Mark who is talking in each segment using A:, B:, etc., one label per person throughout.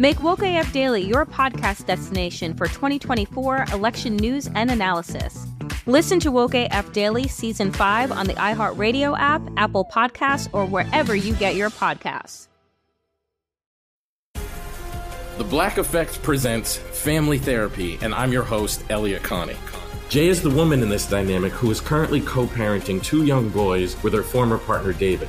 A: Make Woke AF Daily your podcast destination for 2024 election news and analysis. Listen to Woke AF Daily Season 5 on the iHeartRadio app, Apple Podcasts, or wherever you get your podcasts.
B: The Black Effect presents Family Therapy, and I'm your host, Elliot Connie. Jay is the woman in this dynamic who is currently co parenting two young boys with her former partner, David.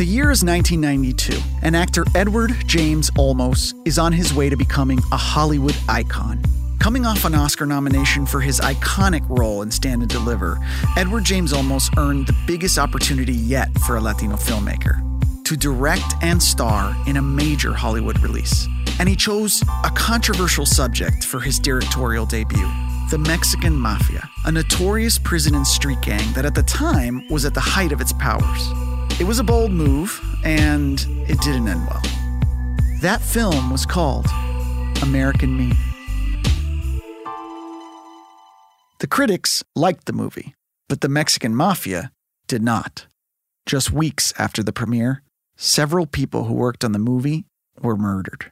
C: The year is 1992, and actor Edward James Olmos is on his way to becoming a Hollywood icon. Coming off an Oscar nomination for his iconic role in Stand and Deliver, Edward James Olmos earned the biggest opportunity yet for a Latino filmmaker to direct and star in a major Hollywood release. And he chose a controversial subject for his directorial debut the Mexican Mafia, a notorious prison and street gang that at the time was at the height of its powers. It was a bold move, and it didn't end well. That film was called American Me. The critics liked the movie, but the Mexican mafia did not. Just weeks after the premiere, several people who worked on the movie were murdered.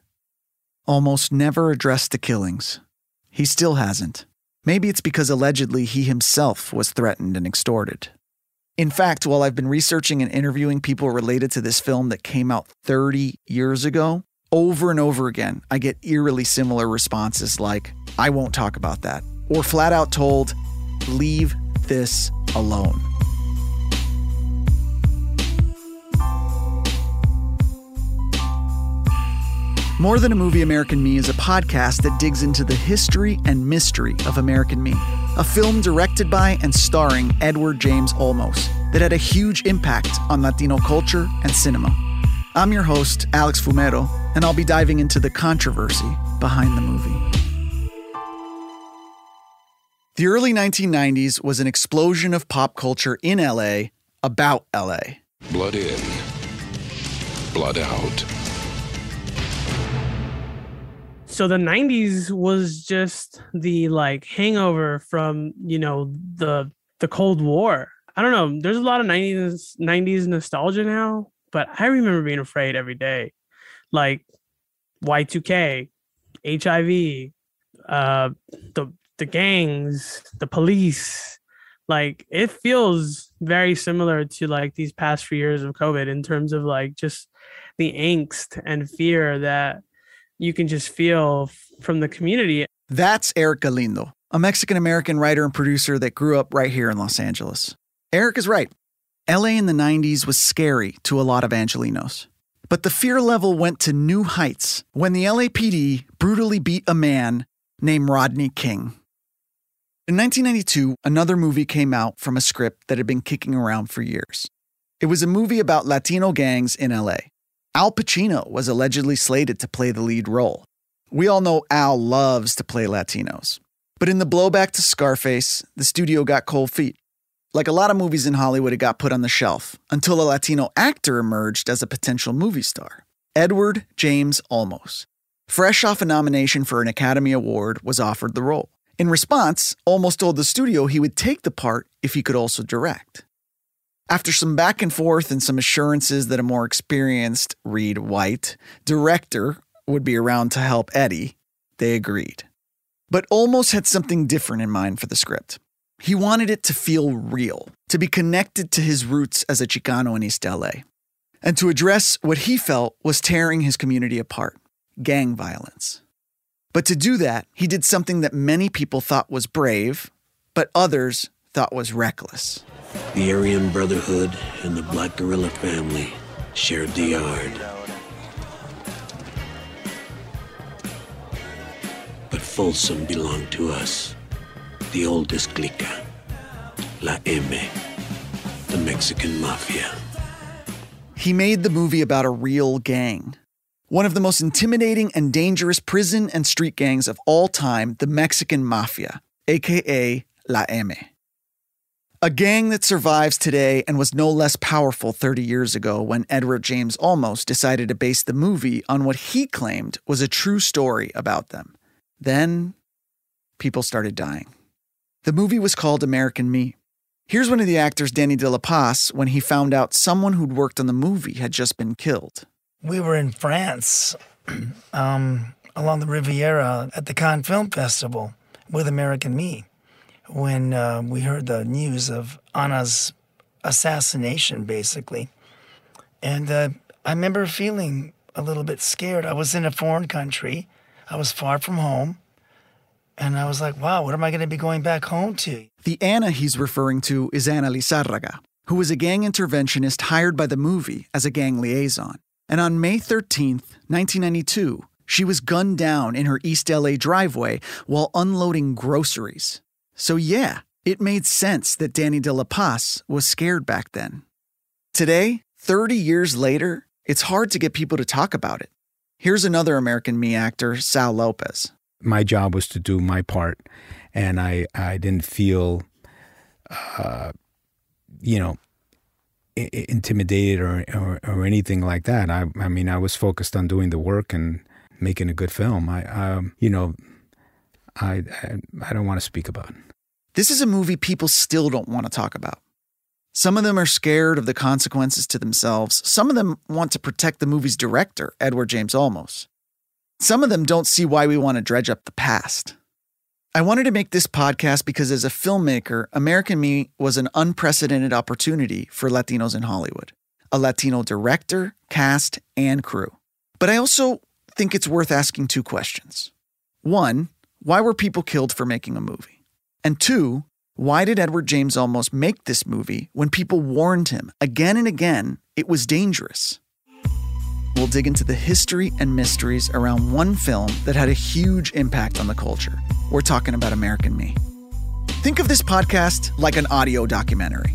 C: Olmos never addressed the killings. He still hasn't. Maybe it's because allegedly he himself was threatened and extorted. In fact, while I've been researching and interviewing people related to this film that came out 30 years ago, over and over again, I get eerily similar responses like, I won't talk about that, or flat out told, leave this alone. More Than a Movie American Me is a podcast that digs into the history and mystery of American Me, a film directed by and starring Edward James Olmos that had a huge impact on Latino culture and cinema. I'm your host, Alex Fumero, and I'll be diving into the controversy behind the movie. The early 1990s was an explosion of pop culture in LA about LA.
D: Blood in, blood out.
E: So the 90s was just the like hangover from you know the the cold war. I don't know there's a lot of 90s 90s nostalgia now but i remember being afraid every day. Like y2k hiv uh the the gangs the police. Like it feels very similar to like these past few years of covid in terms of like just the angst and fear that you can just feel from the community.
C: That's Eric Galindo, a Mexican American writer and producer that grew up right here in Los Angeles. Eric is right. LA in the 90s was scary to a lot of Angelenos. But the fear level went to new heights when the LAPD brutally beat a man named Rodney King. In 1992, another movie came out from a script that had been kicking around for years. It was a movie about Latino gangs in LA. Al Pacino was allegedly slated to play the lead role. We all know Al loves to play Latinos. But in the blowback to Scarface, the studio got cold feet. Like a lot of movies in Hollywood, it got put on the shelf until a Latino actor emerged as a potential movie star Edward James Olmos. Fresh off a nomination for an Academy Award, was offered the role. In response, Olmos told the studio he would take the part if he could also direct. After some back and forth and some assurances that a more experienced Reed White director would be around to help Eddie, they agreed. But Olmos had something different in mind for the script. He wanted it to feel real, to be connected to his roots as a Chicano in East LA, and to address what he felt was tearing his community apart gang violence. But to do that, he did something that many people thought was brave, but others thought was reckless.
F: The Aryan Brotherhood and the Black Guerrilla family shared the yard. But Folsom belonged to us, the oldest clica, La Eme, the Mexican Mafia.
C: He made the movie about a real gang. One of the most intimidating and dangerous prison and street gangs of all time, the Mexican Mafia, aka La Eme. A gang that survives today and was no less powerful 30 years ago when Edward James Olmos decided to base the movie on what he claimed was a true story about them. Then, people started dying. The movie was called American Me. Here's one of the actors, Danny De La Paz, when he found out someone who'd worked on the movie had just been killed.
G: We were in France um, along the Riviera at the Cannes Film Festival with American Me when uh, we heard the news of Ana's assassination, basically. And uh, I remember feeling a little bit scared. I was in a foreign country, I was far from home. And I was like, wow, what am I going to be going back home to?
C: The Ana he's referring to is Ana Lizarraga, who was a gang interventionist hired by the movie as a gang liaison. And on May 13th, 1992, she was gunned down in her East LA driveway while unloading groceries. So, yeah, it made sense that Danny De La Paz was scared back then. Today, 30 years later, it's hard to get people to talk about it. Here's another American Me actor, Sal Lopez.
H: My job was to do my part, and I, I didn't feel, uh, you know, I- intimidated or, or, or anything like that. I, I mean, I was focused on doing the work and making a good film. I, um, you know, I, I, I don't want to speak about it.
C: This is a movie people still don't want to talk about. Some of them are scared of the consequences to themselves. Some of them want to protect the movie's director, Edward James Olmos. Some of them don't see why we want to dredge up the past. I wanted to make this podcast because, as a filmmaker, American Me was an unprecedented opportunity for Latinos in Hollywood a Latino director, cast, and crew. But I also think it's worth asking two questions. One, why were people killed for making a movie? And two, why did Edward James Olmos make this movie when people warned him again and again it was dangerous? We'll dig into the history and mysteries around one film that had a huge impact on the culture. We're talking about American Me. Think of this podcast like an audio documentary.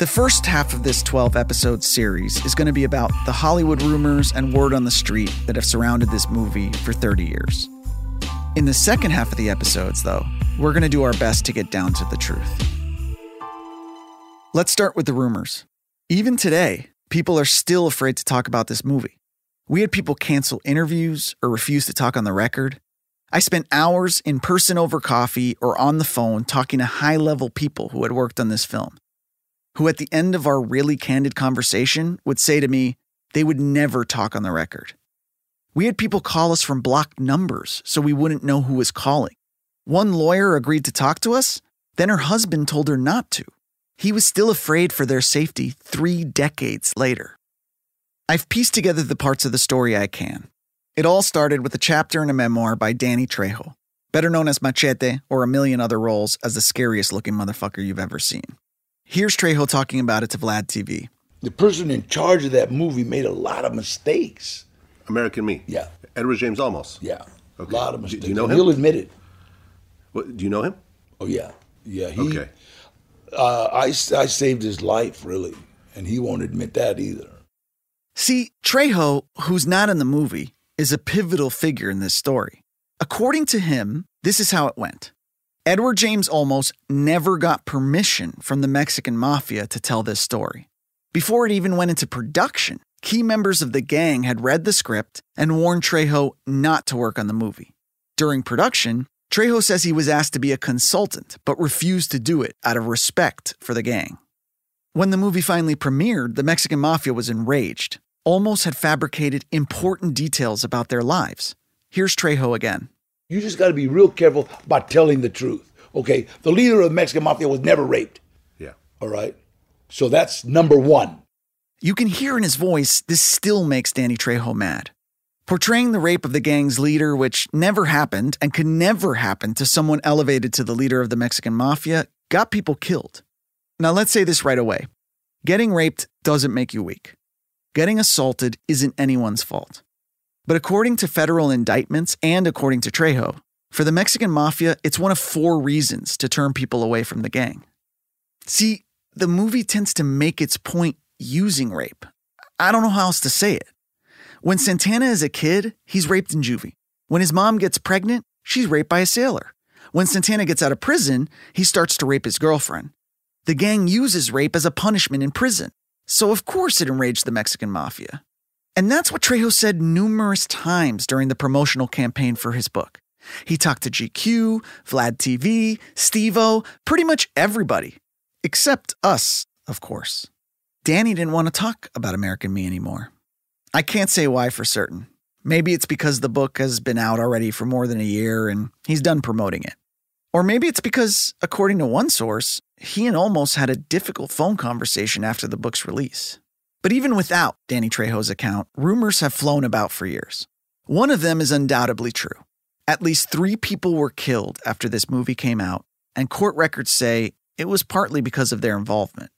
C: The first half of this 12 episode series is going to be about the Hollywood rumors and word on the street that have surrounded this movie for 30 years. In the second half of the episodes, though, we're going to do our best to get down to the truth. Let's start with the rumors. Even today, people are still afraid to talk about this movie. We had people cancel interviews or refuse to talk on the record. I spent hours in person over coffee or on the phone talking to high level people who had worked on this film, who at the end of our really candid conversation would say to me they would never talk on the record. We had people call us from blocked numbers so we wouldn't know who was calling. One lawyer agreed to talk to us, then her husband told her not to. He was still afraid for their safety three decades later. I've pieced together the parts of the story I can. It all started with a chapter in a memoir by Danny Trejo, better known as Machete or a million other roles as the scariest looking motherfucker you've ever seen. Here's Trejo talking about it to Vlad TV.
I: The person in charge of that movie made a lot of mistakes.
J: American Me.
I: Yeah.
J: Edward James Olmos.
I: Yeah.
J: Okay.
I: A lot of
J: Do-
I: mistakes.
J: Do you know him?
I: He'll admit it.
J: What, do you know him?
I: Oh yeah, yeah. He,
J: Okay.
I: Uh, I I saved his life really, and he won't admit that either.
C: See, Trejo, who's not in the movie, is a pivotal figure in this story. According to him, this is how it went. Edward James Olmos never got permission from the Mexican mafia to tell this story. Before it even went into production, key members of the gang had read the script and warned Trejo not to work on the movie. During production, Trejo says he was asked to be a consultant, but refused to do it out of respect for the gang. When the movie finally premiered, the Mexican mafia was enraged. Olmos had fabricated important details about their lives. Here's Trejo again.
I: You just got to be real careful about telling the truth. Okay, the leader of the Mexican mafia was never raped.
J: Yeah.
I: All right, so that's number one.
C: You can hear in his voice this still makes Danny Trejo mad. Portraying the rape of the gang's leader, which never happened and could never happen to someone elevated to the leader of the Mexican mafia, got people killed. Now, let's say this right away getting raped doesn't make you weak. Getting assaulted isn't anyone's fault. But according to federal indictments and according to Trejo, for the Mexican mafia, it's one of four reasons to turn people away from the gang. See, the movie tends to make its point using rape. I don't know how else to say it. When Santana is a kid, he's raped in juvie. When his mom gets pregnant, she's raped by a sailor. When Santana gets out of prison, he starts to rape his girlfriend. The gang uses rape as a punishment in prison. So, of course, it enraged the Mexican mafia. And that's what Trejo said numerous times during the promotional campaign for his book. He talked to GQ, Vlad TV, Steve-O, pretty much everybody, except us, of course. Danny didn't want to talk about American Me anymore. I can't say why for certain. Maybe it's because the book has been out already for more than a year and he's done promoting it. Or maybe it's because, according to one source, he and Olmos had a difficult phone conversation after the book's release. But even without Danny Trejo's account, rumors have flown about for years. One of them is undoubtedly true. At least three people were killed after this movie came out, and court records say it was partly because of their involvement.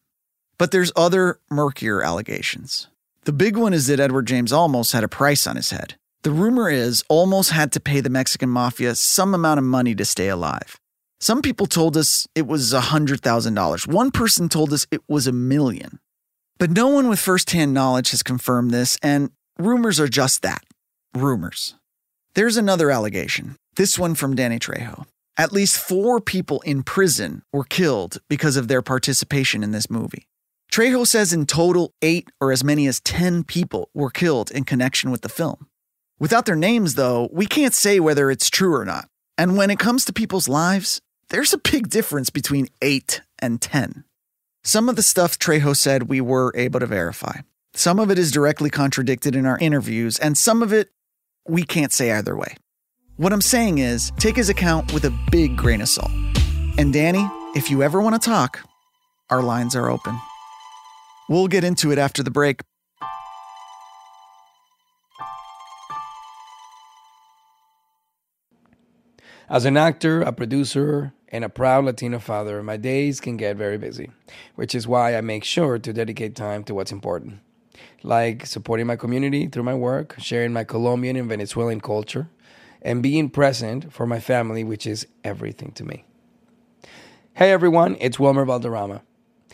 C: But there's other murkier allegations. The big one is that Edward James Olmos had a price on his head. The rumor is Olmos had to pay the Mexican mafia some amount of money to stay alive. Some people told us it was $100,000. One person told us it was a million. But no one with firsthand knowledge has confirmed this, and rumors are just that rumors. There's another allegation, this one from Danny Trejo. At least four people in prison were killed because of their participation in this movie. Trejo says in total, eight or as many as 10 people were killed in connection with the film. Without their names, though, we can't say whether it's true or not. And when it comes to people's lives, there's a big difference between 8 and 10. Some of the stuff Trejo said we were able to verify. Some of it is directly contradicted in our interviews, and some of it we can't say either way. What I'm saying is, take his account with a big grain of salt. And Danny, if you ever want to talk, our lines are open. We'll get into it after the break.
K: As an actor, a producer, and a proud Latino father, my days can get very busy, which is why I make sure to dedicate time to what's important. Like supporting my community through my work, sharing my Colombian and Venezuelan culture, and being present for my family, which is everything to me. Hey everyone, it's Wilmer Valderrama.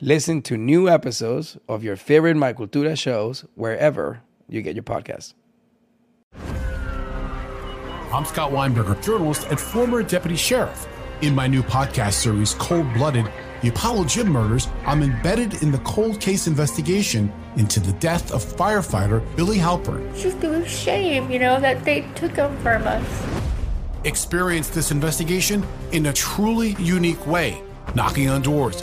K: Listen to new episodes of your favorite My Cultura shows wherever you get your podcasts.
L: I'm Scott Weinberger, journalist and former deputy sheriff. In my new podcast series, Cold Blooded The Apollo Gym Murders, I'm embedded in the cold case investigation into the death of firefighter Billy Halpern.
M: It's just a shame, you know, that they took him from us.
L: Experience this investigation in a truly unique way, knocking on doors,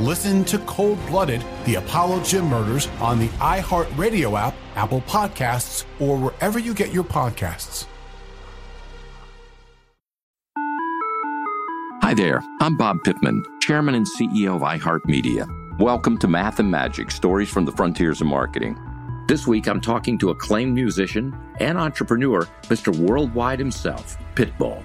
L: Listen to Cold Blooded, the Apollo Gym Murders on the iHeartRadio app, Apple Podcasts, or wherever you get your podcasts.
N: Hi there, I'm Bob Pittman, Chairman and CEO of iHeartMedia. Welcome to Math and Magic Stories from the Frontiers of Marketing. This week, I'm talking to acclaimed musician and entrepreneur, Mr. Worldwide himself, Pitbull.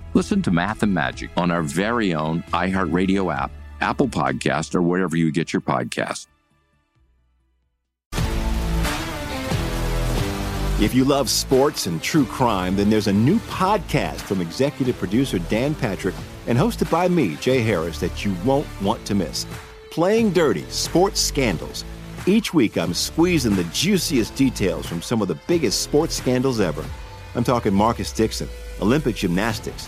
N: Listen to Math and Magic on our very own iHeartRadio app, Apple Podcast, or wherever you get your podcast.
O: If you love sports and true crime, then there's a new podcast from executive producer Dan Patrick and hosted by me, Jay Harris, that you won't want to miss. Playing Dirty Sports Scandals. Each week, I'm squeezing the juiciest details from some of the biggest sports scandals ever. I'm talking Marcus Dixon, Olympic gymnastics,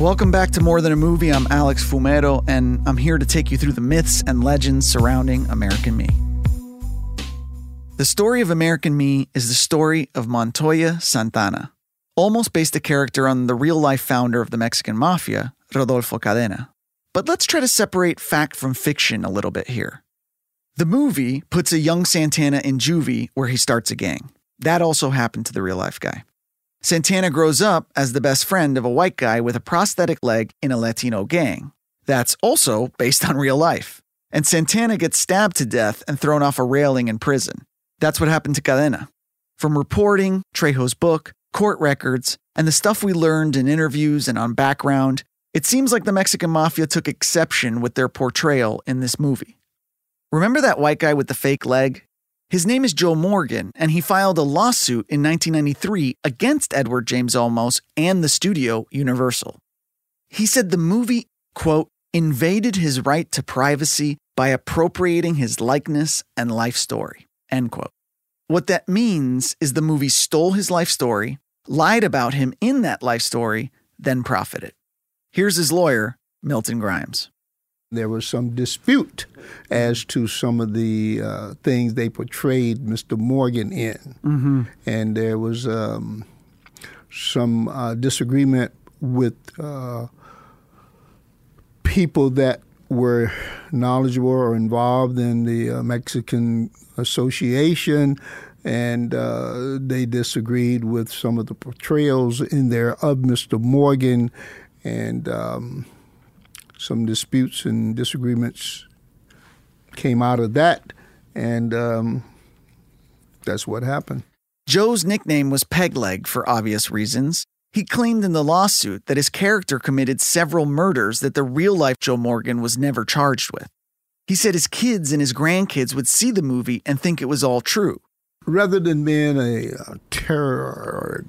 C: Welcome back to More Than a Movie. I'm Alex Fumero, and I'm here to take you through the myths and legends surrounding American Me. The story of American Me is the story of Montoya Santana, Olmos based a character on the real life founder of the Mexican mafia, Rodolfo Cadena. But let's try to separate fact from fiction a little bit here. The movie puts a young Santana in juvie where he starts a gang. That also happened to the real life guy. Santana grows up as the best friend of a white guy with a prosthetic leg in a Latino gang. That's also based on real life. And Santana gets stabbed to death and thrown off a railing in prison. That's what happened to Cadena. From reporting, Trejo's book, court records, and the stuff we learned in interviews and on background, it seems like the Mexican mafia took exception with their portrayal in this movie. Remember that white guy with the fake leg? His name is Joe Morgan, and he filed a lawsuit in 1993 against Edward James Olmos and the studio Universal. He said the movie, quote, invaded his right to privacy by appropriating his likeness and life story, end quote. What that means is the movie stole his life story, lied about him in that life story, then profited. Here's his lawyer, Milton Grimes.
P: There was some dispute as to some of the uh, things they portrayed Mr. Morgan in.
C: Mm-hmm.
P: And there was um, some uh, disagreement with uh, people that were knowledgeable or involved in the uh, Mexican Association and uh, they disagreed with some of the portrayals in there of Mr. Morgan, and um, some disputes and disagreements came out of that, and um, that's what happened.
C: Joe's nickname was Pegleg for obvious reasons. He claimed in the lawsuit that his character committed several murders that the real life Joe Morgan was never charged with. He said his kids and his grandkids would see the movie and think it was all true.
P: Rather than being a, a terror,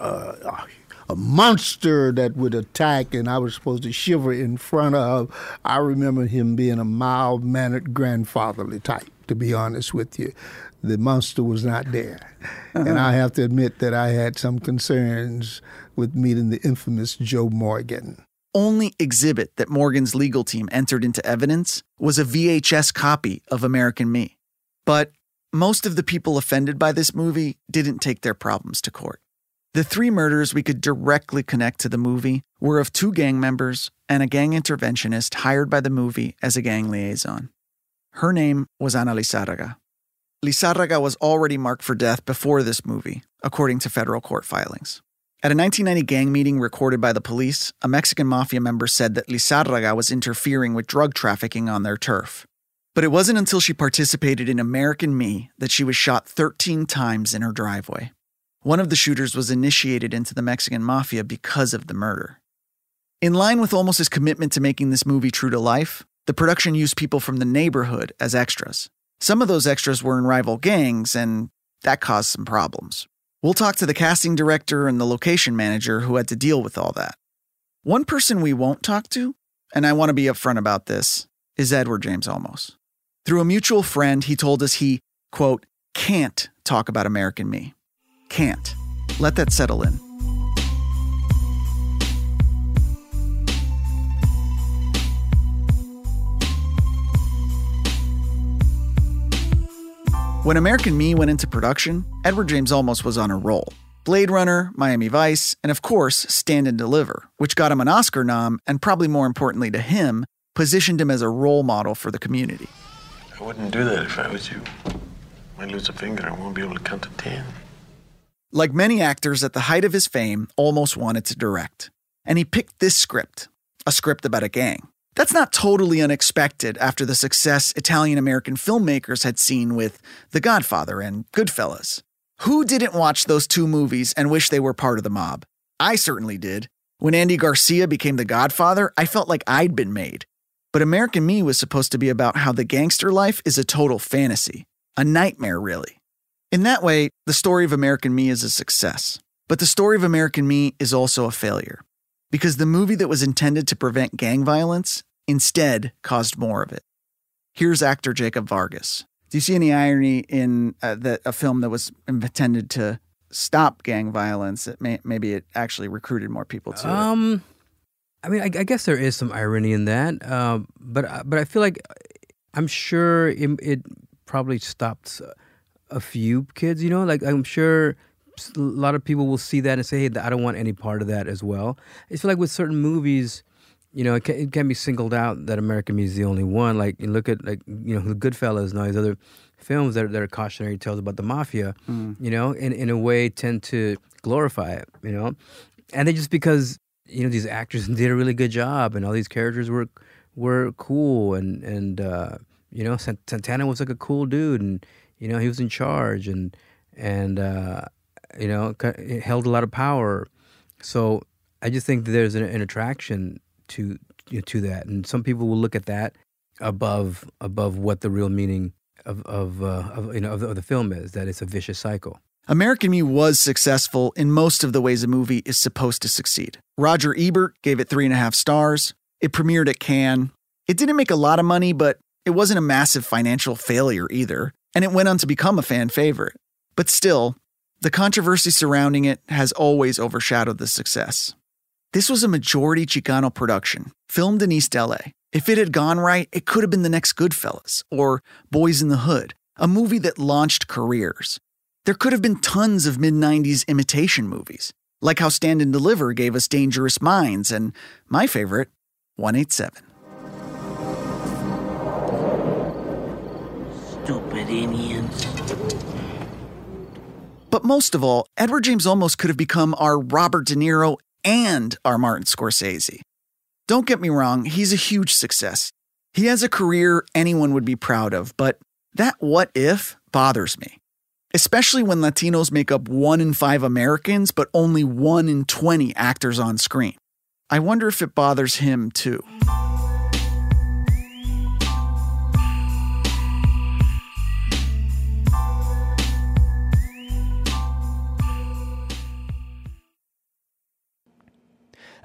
P: uh, a monster that would attack and I was supposed to shiver in front of, I remember him being a mild mannered grandfatherly type, to be honest with you. The monster was not there. Uh-huh. And I have to admit that I had some concerns with meeting the infamous Joe Morgan
C: only exhibit that Morgan's legal team entered into evidence was a VHS copy of American Me. But most of the people offended by this movie didn't take their problems to court. The three murders we could directly connect to the movie were of two gang members and a gang interventionist hired by the movie as a gang liaison. Her name was Ana Lizarraga. Lizarraga was already marked for death before this movie, according to federal court filings. At a 1990 gang meeting recorded by the police, a Mexican mafia member said that Lizarraga was interfering with drug trafficking on their turf. But it wasn't until she participated in American Me that she was shot 13 times in her driveway. One of the shooters was initiated into the Mexican mafia because of the murder. In line with Olmos's commitment to making this movie true to life, the production used people from the neighborhood as extras. Some of those extras were in rival gangs, and that caused some problems. We'll talk to the casting director and the location manager who had to deal with all that. One person we won't talk to, and I want to be upfront about this, is Edward James Olmos. Through a mutual friend, he told us he, quote, can't talk about American Me. Can't. Let that settle in. When American Me went into production, Edward James Olmos was on a roll. Blade Runner, Miami Vice, and of course, Stand and Deliver, which got him an Oscar nom and probably more importantly to him, positioned him as a role model for the community.
Q: I wouldn't do that if I was you. I Might lose a finger, I won't be able to count to ten.
C: Like many actors at the height of his fame, Olmos wanted to direct. And he picked this script, a script about a gang. That's not totally unexpected after the success Italian American filmmakers had seen with The Godfather and Goodfellas. Who didn't watch those two movies and wish they were part of the mob? I certainly did. When Andy Garcia became The Godfather, I felt like I'd been made. But American Me was supposed to be about how the gangster life is a total fantasy, a nightmare, really. In that way, the story of American Me is a success. But the story of American Me is also a failure because the movie that was intended to prevent gang violence instead caused more of it. Here's actor Jacob Vargas. Do you see any irony in uh, that a film that was intended to stop gang violence? That may, maybe it actually recruited more people to
R: um,
C: it.
R: I mean, I, I, guess there is some irony in that, uh, but uh, but I feel like I'm sure it, it probably stopped a few kids. You know, like I'm sure a lot of people will see that and say, "Hey, I don't want any part of that as well." I feel like with certain movies, you know, it can, it can be singled out that American Me is the only one. Like you look at like you know the Goodfellas and all these other films that are, that are cautionary tales about the mafia. Mm. You know, in in a way tend to glorify it. You know, and they just because you know these actors did a really good job and all these characters were were cool and and uh, you know Santana was like a cool dude and you know he was in charge and and uh, you know, held a lot of power. So I just think there's an, an attraction to you know, to that, and some people will look at that above above what the real meaning of of, uh, of you know of, of the film is. That it's a vicious cycle.
C: American Me was successful in most of the ways a movie is supposed to succeed. Roger Ebert gave it three and a half stars. It premiered at Cannes. It didn't make a lot of money, but it wasn't a massive financial failure either, and it went on to become a fan favorite. But still, the controversy surrounding it has always overshadowed the success. This was a majority Chicano production, filmed in East LA. If it had gone right, it could have been the next Goodfellas or Boyz n the Hood, a movie that launched careers. There could have been tons of mid 90s imitation movies, like how Stand and Deliver gave us Dangerous Minds and my favorite, 187.
F: Stupid Indians.
C: But most of all, Edward James Olmos could have become our Robert De Niro and our Martin Scorsese. Don't get me wrong, he's a huge success. He has a career anyone would be proud of, but that what if bothers me. Especially when Latinos make up one in five Americans, but only one in 20 actors on screen. I wonder if it bothers him too.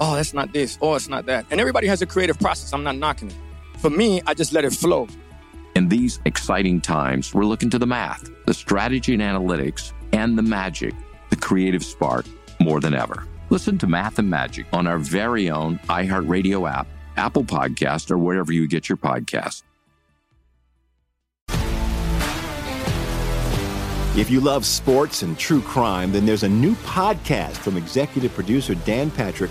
S: Oh, that's not this. Oh, it's not that. And everybody has a creative process. I'm not knocking it. For me, I just let it flow.
N: In these exciting times, we're looking to the math, the strategy and analytics, and the magic, the creative spark, more than ever. Listen to Math and Magic on our very own iHeartRadio app, Apple Podcast, or wherever you get your podcast.
O: If you love sports and true crime, then there's a new podcast from executive producer Dan Patrick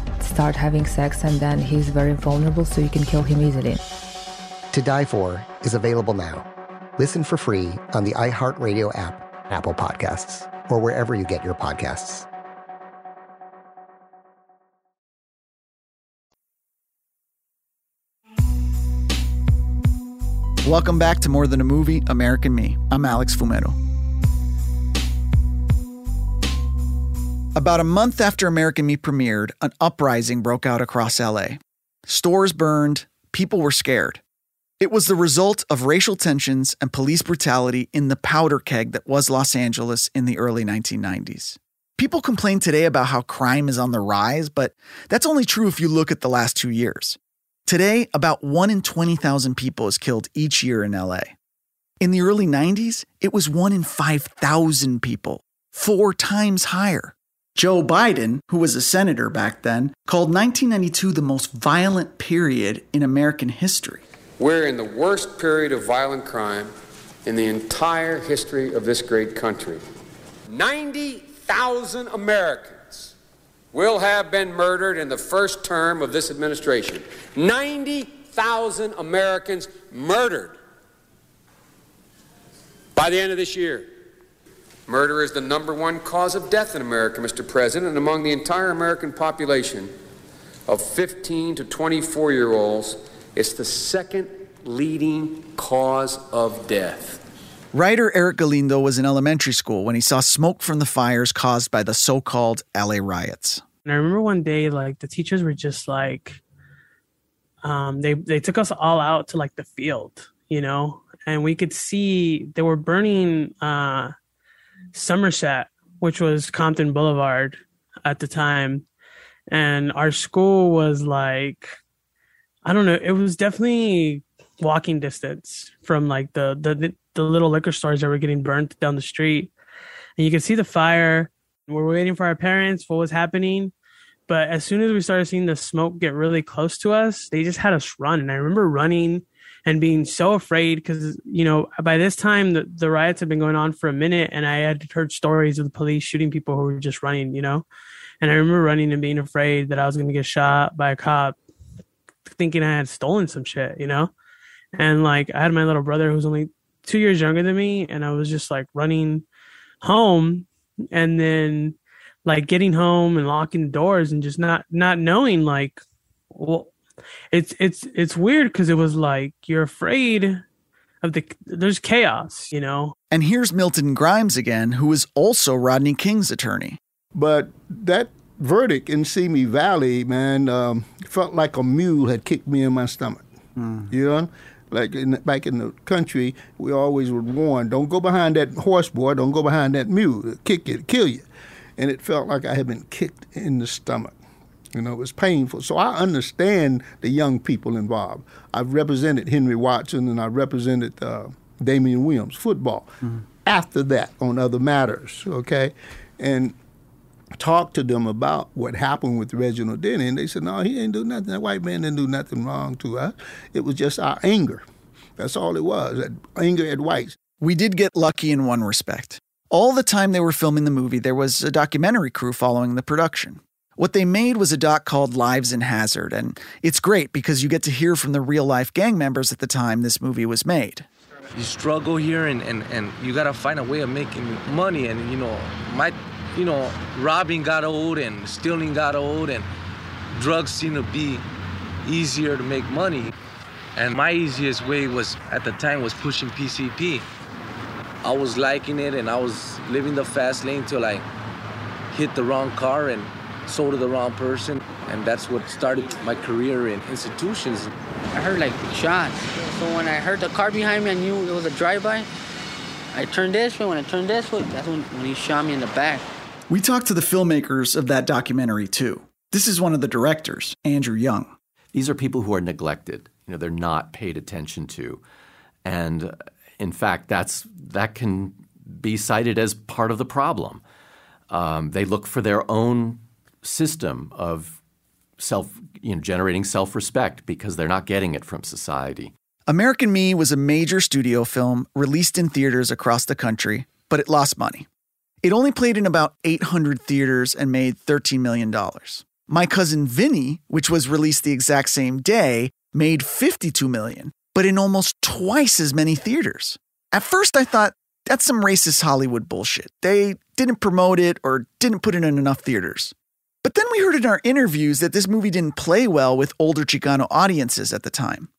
T: start having sex, and then he's very vulnerable, so you can kill him easily.
U: To Die For is available now. Listen for free on the iHeartRadio app, Apple Podcasts, or wherever you get your podcasts.
C: Welcome back to More Than a Movie, American Me. I'm Alex Fumero. About a month after American Me premiered, an uprising broke out across LA. Stores burned, people were scared. It was the result of racial tensions and police brutality in the powder keg that was Los Angeles in the early 1990s. People complain today about how crime is on the rise, but that's only true if you look at the last two years. Today, about 1 in 20,000 people is killed each year in LA. In the early 90s, it was 1 in 5,000 people, four times higher. Joe Biden, who was a senator back then, called 1992 the most violent period in American history.
V: We're in the worst period of violent crime in the entire history of this great country. 90,000 Americans will have been murdered in the first term of this administration. 90,000 Americans murdered by the end of this year. Murder is the number one cause of death in America, Mr. President, and among the entire American population of 15 to 24 year olds, it's the second leading cause of death.
C: Writer Eric Galindo was in elementary school when he saw smoke from the fires caused by the so called LA riots.
W: And I remember one day, like, the teachers were just like, um, they, they took us all out to like the field, you know, and we could see they were burning uh, Somerset, which was Compton Boulevard at the time. And our school was like, I don't know, it was definitely walking distance from like the, the, the little liquor stores that were getting burnt down the street. And you could see the fire. We're waiting for our parents, what was happening. But as soon as we started seeing the smoke get really close to us, they just had us run. And I remember running and being so afraid because, you know, by this time the, the riots had been going on for a minute and I had heard stories of the police shooting people who were just running, you know. And I remember running and being afraid that I was going to get shot by a cop, thinking I had stolen some shit, you know. And like I had my little brother who's only two years younger than me, and I was just like running home and then like getting home and locking the doors and just not not knowing like well it's it's it's weird because it was like you're afraid of the there's chaos you know
C: And here's Milton Grimes again, who is also Rodney King's attorney.
P: But that verdict in Simi Valley, man, um, felt like a mule had kicked me in my stomach. You know, like in, back in the country, we always would warn, don't go behind that horse boy, don't go behind that mule, It'll kick you, it'll kill you. And it felt like I had been kicked in the stomach. You know, it was painful. So I understand the young people involved. I've represented Henry Watson and I represented uh, Damian Williams, football. After that, on other matters, okay? And talked to them about what happened with Reginald Denny, and they said, no, he ain't do nothing. That white man didn't do nothing wrong to us. It was just our anger. That's all it was, that anger at whites.
C: We did get lucky in one respect. All the time they were filming the movie, there was a documentary crew following the production. What they made was a doc called Lives in Hazard, and it's great because you get to hear from the real life gang members at the time this movie was made.
X: you struggle here and, and, and you gotta find a way of making money and you know my you know robbing got old and stealing got old and drugs seem to be easier to make money and my easiest way was at the time was pushing pcp i was liking it and i was living the fast lane till i hit the wrong car and sold to the wrong person and that's what started my career in institutions
Y: I heard like shots. So when I heard the car behind me, I knew it was a drive-by. I turned this way. When I turned this way, that's when, when he shot me in the back.
C: We talked to the filmmakers of that documentary too. This is one of the directors, Andrew Young.
Z: These are people who are neglected. You know, they're not paid attention to, and uh, in fact, that's that can be cited as part of the problem. Um, they look for their own system of self, you know, generating self-respect because they're not getting it from society.
C: American Me was a major studio film released in theaters across the country, but it lost money. It only played in about 800 theaters and made $13 million. My Cousin Vinny, which was released the exact same day, made 52 million, but in almost twice as many theaters. At first, I thought that's some racist Hollywood bullshit. They didn't promote it or didn't put it in enough theaters. But then we heard in our interviews that this movie didn't play well with older Chicano audiences at the time.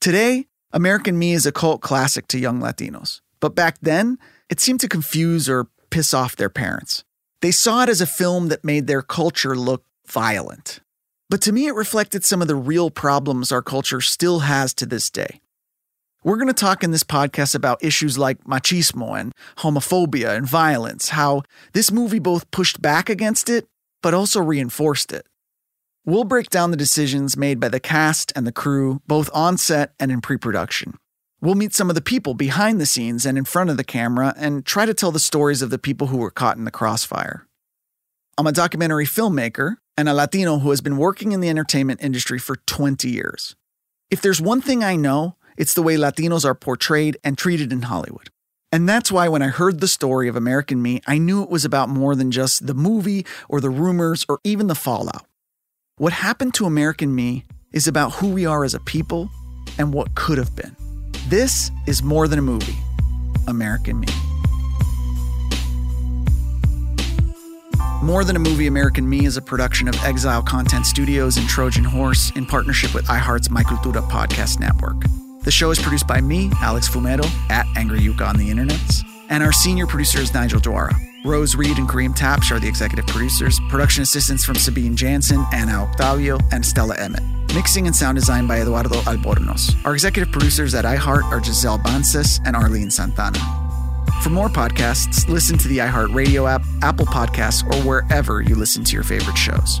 C: Today, American Me is a cult classic to young Latinos. But back then, it seemed to confuse or piss off their parents. They saw it as a film that made their culture look violent. But to me, it reflected some of the real problems our culture still has to this day. We're going to talk in this podcast about issues like machismo and homophobia and violence, how this movie both pushed back against it, but also reinforced it. We'll break down the decisions made by the cast and the crew, both on set and in pre production. We'll meet some of the people behind the scenes and in front of the camera and try to tell the stories of the people who were caught in the crossfire. I'm a documentary filmmaker and a Latino who has been working in the entertainment industry for 20 years. If there's one thing I know, it's the way Latinos are portrayed and treated in Hollywood. And that's why when I heard the story of American Me, I knew it was about more than just the movie or the rumors or even the fallout. What happened to American Me is about who we are as a people and what could have been. This is more than a movie American Me. More Than a Movie American Me is a production of Exile Content Studios and Trojan Horse in partnership with iHeart's My Cultura podcast network. The show is produced by me, Alex Fumero, at Angry Yuka on the internets, and our senior producer is Nigel Dwara. Rose Reed and Kareem Tapsh are the executive producers. Production assistants from Sabine Jansen, Anna Octavio, and Stella Emmett. Mixing and sound design by Eduardo Albornoz. Our executive producers at iHeart are Giselle Bances and Arlene Santana. For more podcasts, listen to the iHeart Radio app, Apple Podcasts, or wherever you listen to your favorite shows.